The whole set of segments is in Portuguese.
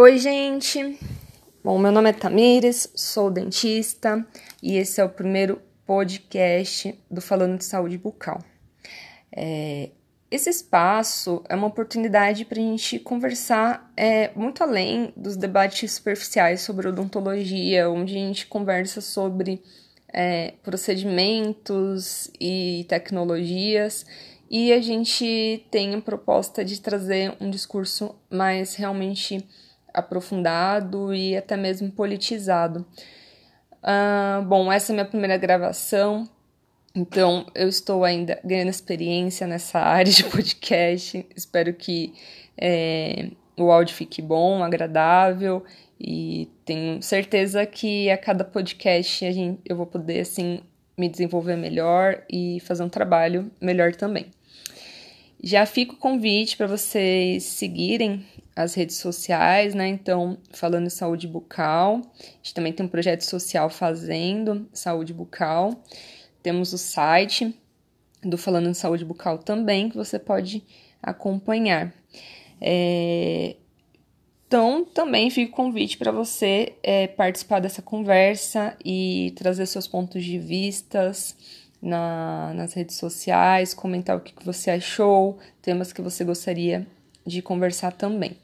Oi, gente! Bom, meu nome é Tamires, sou dentista e esse é o primeiro podcast do Falando de Saúde Bucal. É, esse espaço é uma oportunidade para a gente conversar é, muito além dos debates superficiais sobre odontologia, onde a gente conversa sobre é, procedimentos e tecnologias e a gente tem a proposta de trazer um discurso mais realmente aprofundado e até mesmo politizado. Uh, bom, essa é a minha primeira gravação, então eu estou ainda ganhando experiência nessa área de podcast. Espero que é, o áudio fique bom, agradável e tenho certeza que a cada podcast a gente, eu vou poder assim me desenvolver melhor e fazer um trabalho melhor também. Já fica o convite para vocês seguirem as redes sociais, né? Então, falando em saúde bucal, a gente também tem um projeto social fazendo saúde bucal. Temos o site do Falando em Saúde Bucal também, que você pode acompanhar. É... Então, também fica o convite para você é, participar dessa conversa e trazer seus pontos de vistas na, nas redes sociais, comentar o que, você achou, temas que você gostaria de conversar também.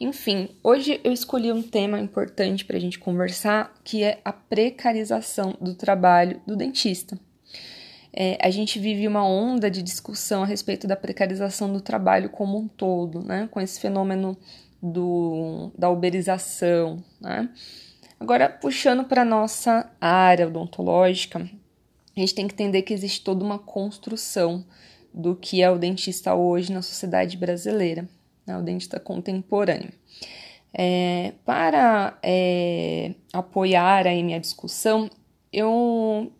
Enfim, hoje eu escolhi um tema importante para a gente conversar, que é a precarização do trabalho do dentista. É, a gente vive uma onda de discussão a respeito da precarização do trabalho como um todo, né? Com esse fenômeno do, da uberização, né? Agora, puxando para a nossa área odontológica, a gente tem que entender que existe toda uma construção do que é o dentista hoje na sociedade brasileira né, o dentista contemporâneo. É, para é, apoiar aí minha discussão, eu,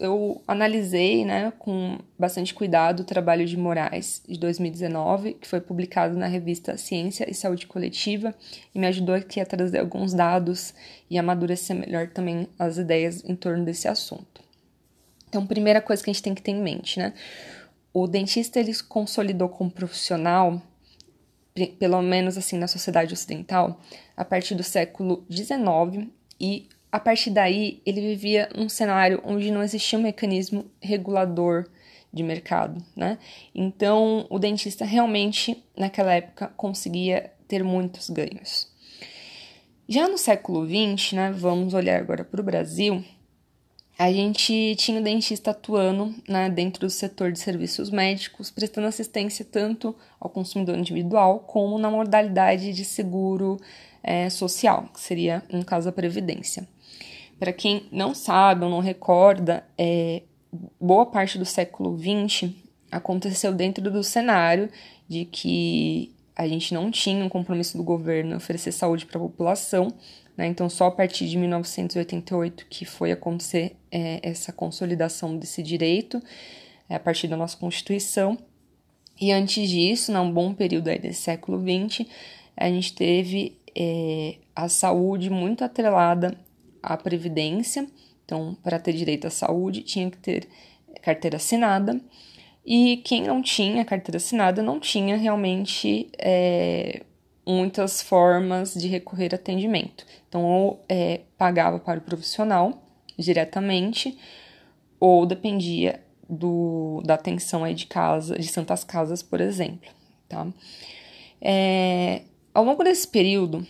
eu analisei né, com bastante cuidado o trabalho de Moraes de 2019, que foi publicado na revista Ciência e Saúde Coletiva, e me ajudou aqui a trazer alguns dados e amadurecer melhor também as ideias em torno desse assunto. Então, primeira coisa que a gente tem que ter em mente, né? O dentista ele consolidou como profissional pelo menos assim na sociedade ocidental, a partir do século XIX e a partir daí ele vivia num cenário onde não existia um mecanismo regulador de mercado, né? Então o dentista realmente naquela época conseguia ter muitos ganhos. Já no século XX, né, vamos olhar agora para o Brasil, a gente tinha o dentista atuando né, dentro do setor de serviços médicos, prestando assistência tanto ao consumidor individual como na modalidade de seguro é, social, que seria, no caso, a Previdência. Para quem não sabe ou não recorda, é, boa parte do século XX aconteceu dentro do cenário de que a gente não tinha um compromisso do governo oferecer saúde para a população, né? Então, só a partir de 1988 que foi acontecer é, essa consolidação desse direito, é, a partir da nossa Constituição. E antes disso, num bom período aí desse século XX, a gente teve é, a saúde muito atrelada à previdência. Então, para ter direito à saúde, tinha que ter carteira assinada. E quem não tinha carteira assinada não tinha realmente é, muitas formas de recorrer atendimento. Então, ou é, pagava para o profissional diretamente, ou dependia do, da atenção aí de casa, de Santas Casas, por exemplo. Tá? É, ao longo desse período,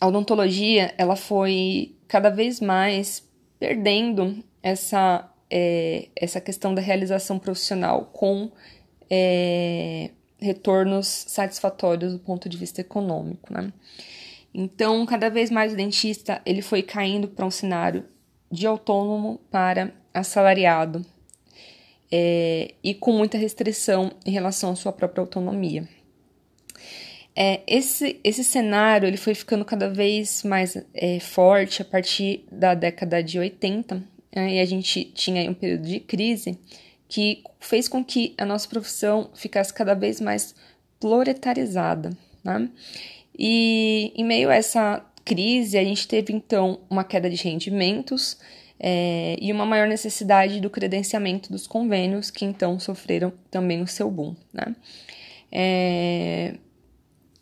a odontologia ela foi cada vez mais perdendo essa, é, essa questão da realização profissional com é, retornos satisfatórios do ponto de vista econômico, né? Então, cada vez mais o dentista ele foi caindo para um cenário de autônomo para assalariado é, e com muita restrição em relação à sua própria autonomia. É, esse, esse cenário ele foi ficando cada vez mais é, forte a partir da década de 80, né, e a gente tinha um período de crise que fez com que a nossa profissão ficasse cada vez mais proletarizada. Né? E em meio a essa crise, a gente teve então uma queda de rendimentos é, e uma maior necessidade do credenciamento dos convênios, que então sofreram também o seu boom. Né? É,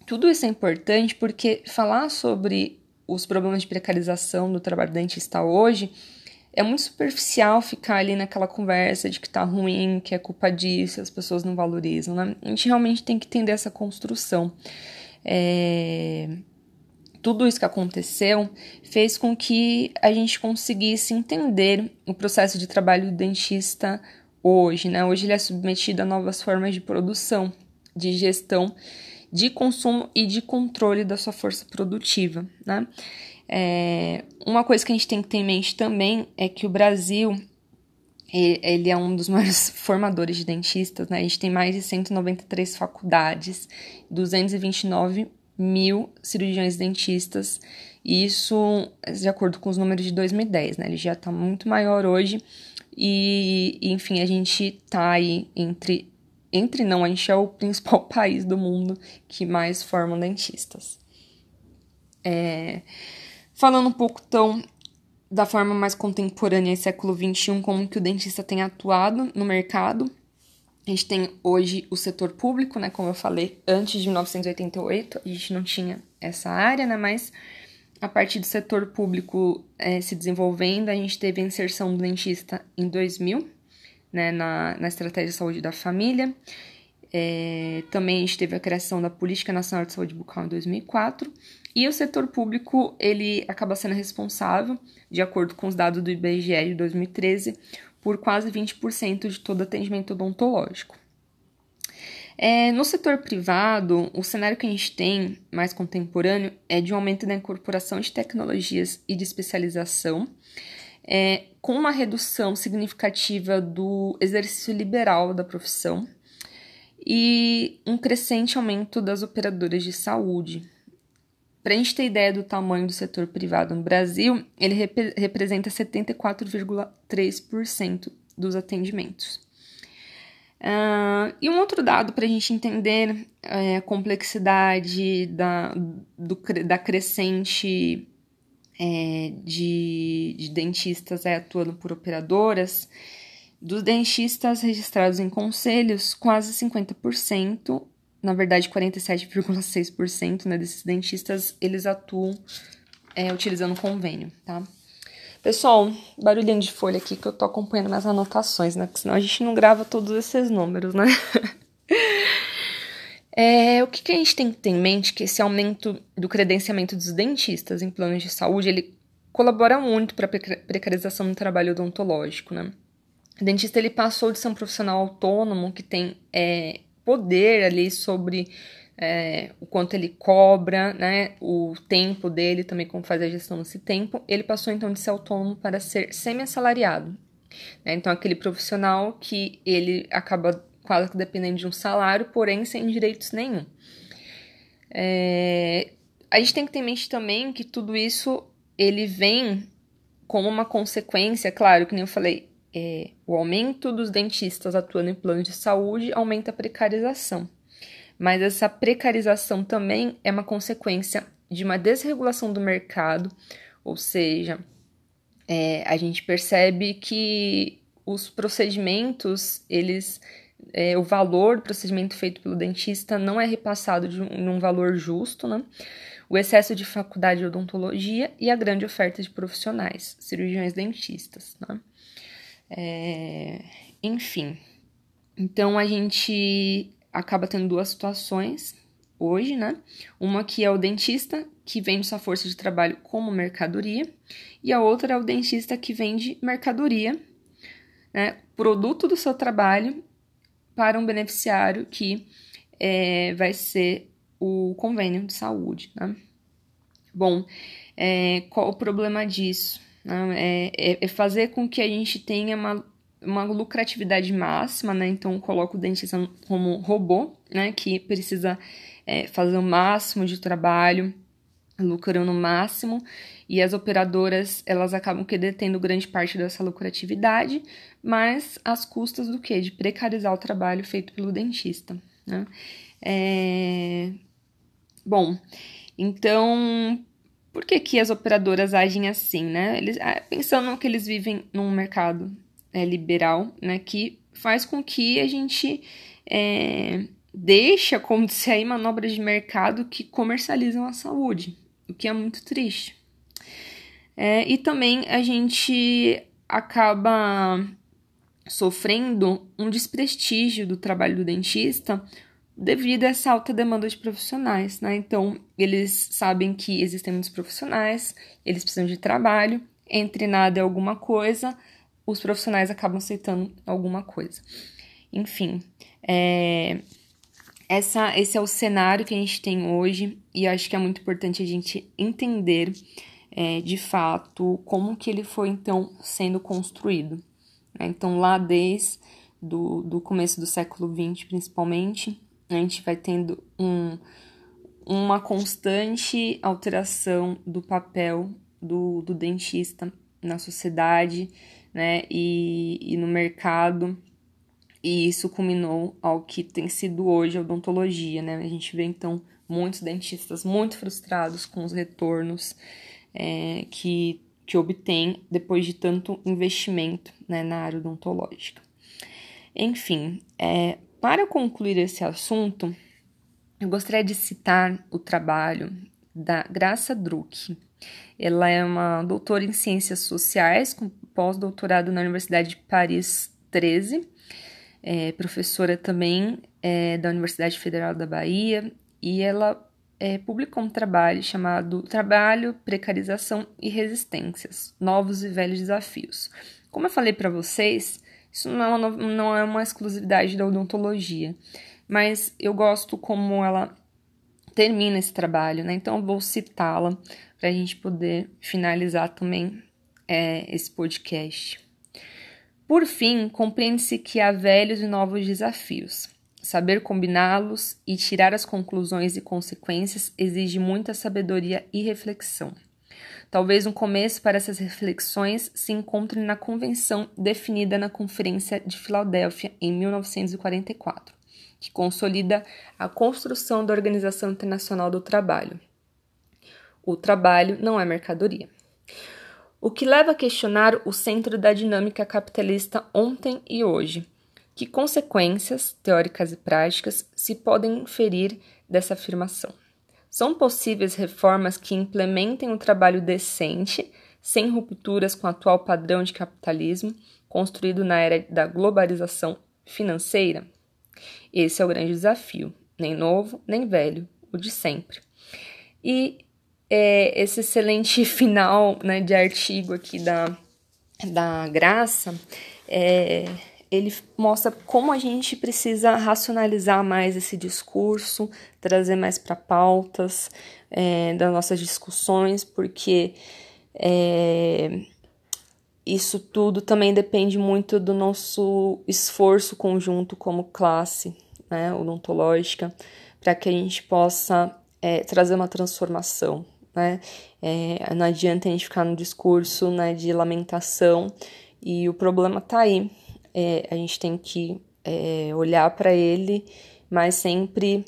tudo isso é importante porque falar sobre os problemas de precarização do trabalho dentista hoje é muito superficial ficar ali naquela conversa de que tá ruim, que é culpa disso, as pessoas não valorizam, né? A gente realmente tem que entender essa construção. É... Tudo isso que aconteceu fez com que a gente conseguisse entender o processo de trabalho do dentista hoje, né? Hoje ele é submetido a novas formas de produção, de gestão, de consumo e de controle da sua força produtiva, né? É, uma coisa que a gente tem que ter em mente também é que o Brasil ele é um dos maiores formadores de dentistas, né? A gente tem mais de 193 faculdades, 229 mil cirurgiões dentistas, e isso de acordo com os números de 2010, né? Ele já está muito maior hoje, e enfim, a gente tá aí entre. Entre não, a gente é o principal país do mundo que mais forma dentistas. É, Falando um pouco, então, da forma mais contemporânea e século XXI, como que o dentista tem atuado no mercado. A gente tem hoje o setor público, né? Como eu falei, antes de 1988 a gente não tinha essa área, né? Mas a partir do setor público é, se desenvolvendo, a gente teve a inserção do dentista em 2000, né? Na, na estratégia de saúde da família. É, também a gente teve a criação da Política Nacional de Saúde Bucal em 2004 e o setor público, ele acaba sendo responsável, de acordo com os dados do IBGE de 2013, por quase 20% de todo atendimento odontológico. É, no setor privado, o cenário que a gente tem mais contemporâneo é de um aumento da incorporação de tecnologias e de especialização, é, com uma redução significativa do exercício liberal da profissão e um crescente aumento das operadoras de saúde, para a gente ter ideia do tamanho do setor privado no Brasil, ele rep representa 74,3% dos atendimentos. Uh, e um outro dado para a gente entender é, a complexidade da, do, da crescente é, de, de, dentistas é, atuando por operadoras, dos dentistas registrados em conselhos, quase 50% na verdade 47,6% né, desses dentistas eles atuam é, utilizando convênio, tá? Pessoal, barulhinho de folha aqui que eu tô acompanhando nas anotações, né? Porque senão a gente não grava todos esses números, né? é, o que, que a gente tem que ter em mente que esse aumento do credenciamento dos dentistas em planos de saúde, ele colabora muito para a precarização do trabalho odontológico, né? O dentista ele passou de ser um profissional autônomo que tem é, poder ali sobre é, o quanto ele cobra, né, o tempo dele, também como fazer a gestão desse tempo, ele passou então de ser autônomo para ser semi-assalariado. Né? Então, aquele profissional que ele acaba quase que dependendo de um salário, porém sem direitos nenhum. É, a gente tem que ter em mente também que tudo isso ele vem como uma consequência, claro, que nem eu falei, é, o aumento dos dentistas atuando em plano de saúde aumenta a precarização. Mas essa precarização também é uma consequência de uma desregulação do mercado, ou seja, é, a gente percebe que os procedimentos, eles, é, o valor do procedimento feito pelo dentista não é repassado de um, um valor justo, né? O excesso de faculdade de odontologia e a grande oferta de profissionais, cirurgiões dentistas, né? É, enfim, então a gente acaba tendo duas situações hoje, né? Uma que é o dentista que vende sua força de trabalho como mercadoria, e a outra é o dentista que vende mercadoria, né? Produto do seu trabalho para um beneficiário que é, vai ser o convênio de saúde, né? Bom, é, qual o problema disso? Né? É, é, é, fazer com que a gente tenha uma, uma lucratividade máxima, né? Então, coloco o dentista como robô, né? Que precisa é, fazer o máximo de trabalho, lucrando o máximo, e as operadoras, elas acabam que detendo grande parte dessa lucratividade, mas às custas do quê? De precarizar o trabalho feito pelo dentista, né? É... Bom, então, por que, que as operadoras agem assim, né? Eles, ah, pensando que eles vivem num mercado é, liberal, né? Que faz com que a gente é, deixa acontecer aí manobras de mercado que comercializam a saúde, o que é muito triste. É, e também a gente acaba sofrendo um desprestígio do trabalho do dentista devido a essa alta demanda de profissionais, né? Então, eles sabem que existem muitos profissionais, eles precisam de trabalho, entre nada e alguma coisa, os profissionais acabam aceitando alguma coisa. Enfim, é, essa, esse é o cenário que a gente tem hoje e acho que é muito importante a gente entender é, de fato como que ele foi então sendo construído. Né? Então, lá desde do, do começo do século XX, principalmente, a gente vai tendo um, uma constante alteração do papel do, do dentista na sociedade né, e, e no mercado, e isso culminou ao que tem sido hoje a odontologia. Né? A gente vê então muitos dentistas muito frustrados com os retornos é, que, que obtém depois de tanto investimento né, na área odontológica. Enfim, é, para concluir esse assunto, eu gostaria de citar o trabalho da Graça Druck. Ela é uma doutora em ciências sociais, com pós-doutorado na Universidade de Paris 13, é professora também é, da Universidade Federal da Bahia, e ela é, publicou um trabalho chamado Trabalho, Precarização e Resistências: Novos e Velhos Desafios. Como eu falei para vocês, isso não é, uma, não é uma exclusividade da odontologia, mas eu gosto como ela termina esse trabalho, né? Então eu vou citá-la para a gente poder finalizar também é, esse podcast. Por fim, compreende-se que há velhos e novos desafios. Saber combiná-los e tirar as conclusões e consequências exige muita sabedoria e reflexão. Talvez um começo para essas reflexões se encontre na convenção definida na Conferência de Filadélfia em 1944, que consolida a construção da Organização Internacional do Trabalho. O trabalho não é mercadoria. O que leva a questionar o centro da dinâmica capitalista ontem e hoje. Que consequências, teóricas e práticas, se podem inferir dessa afirmação? São possíveis reformas que implementem o um trabalho decente, sem rupturas com o atual padrão de capitalismo construído na era da globalização financeira? Esse é o grande desafio, nem novo, nem velho, o de sempre. E é, esse excelente final né, de artigo aqui da, da Graça é, ele mostra como a gente precisa racionalizar mais esse discurso, trazer mais para pautas é, das nossas discussões, porque é, isso tudo também depende muito do nosso esforço conjunto como classe né, odontológica, para que a gente possa é, trazer uma transformação. Né? Não adianta a gente ficar no discurso né, de lamentação, e o problema está aí é, a gente tem que é, olhar para ele, mas sempre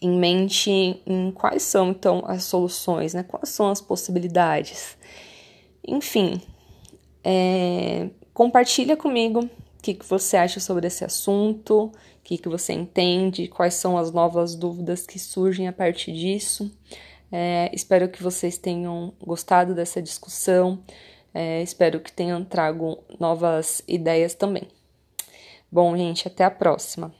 em mente em quais são então as soluções, né? Quais são as possibilidades. Enfim, é, compartilha comigo o que, que você acha sobre esse assunto, o que, que você entende, quais são as novas dúvidas que surgem a partir disso. É, espero que vocês tenham gostado dessa discussão. É, espero que tenham trago novas ideias também. Bom, gente, até a próxima.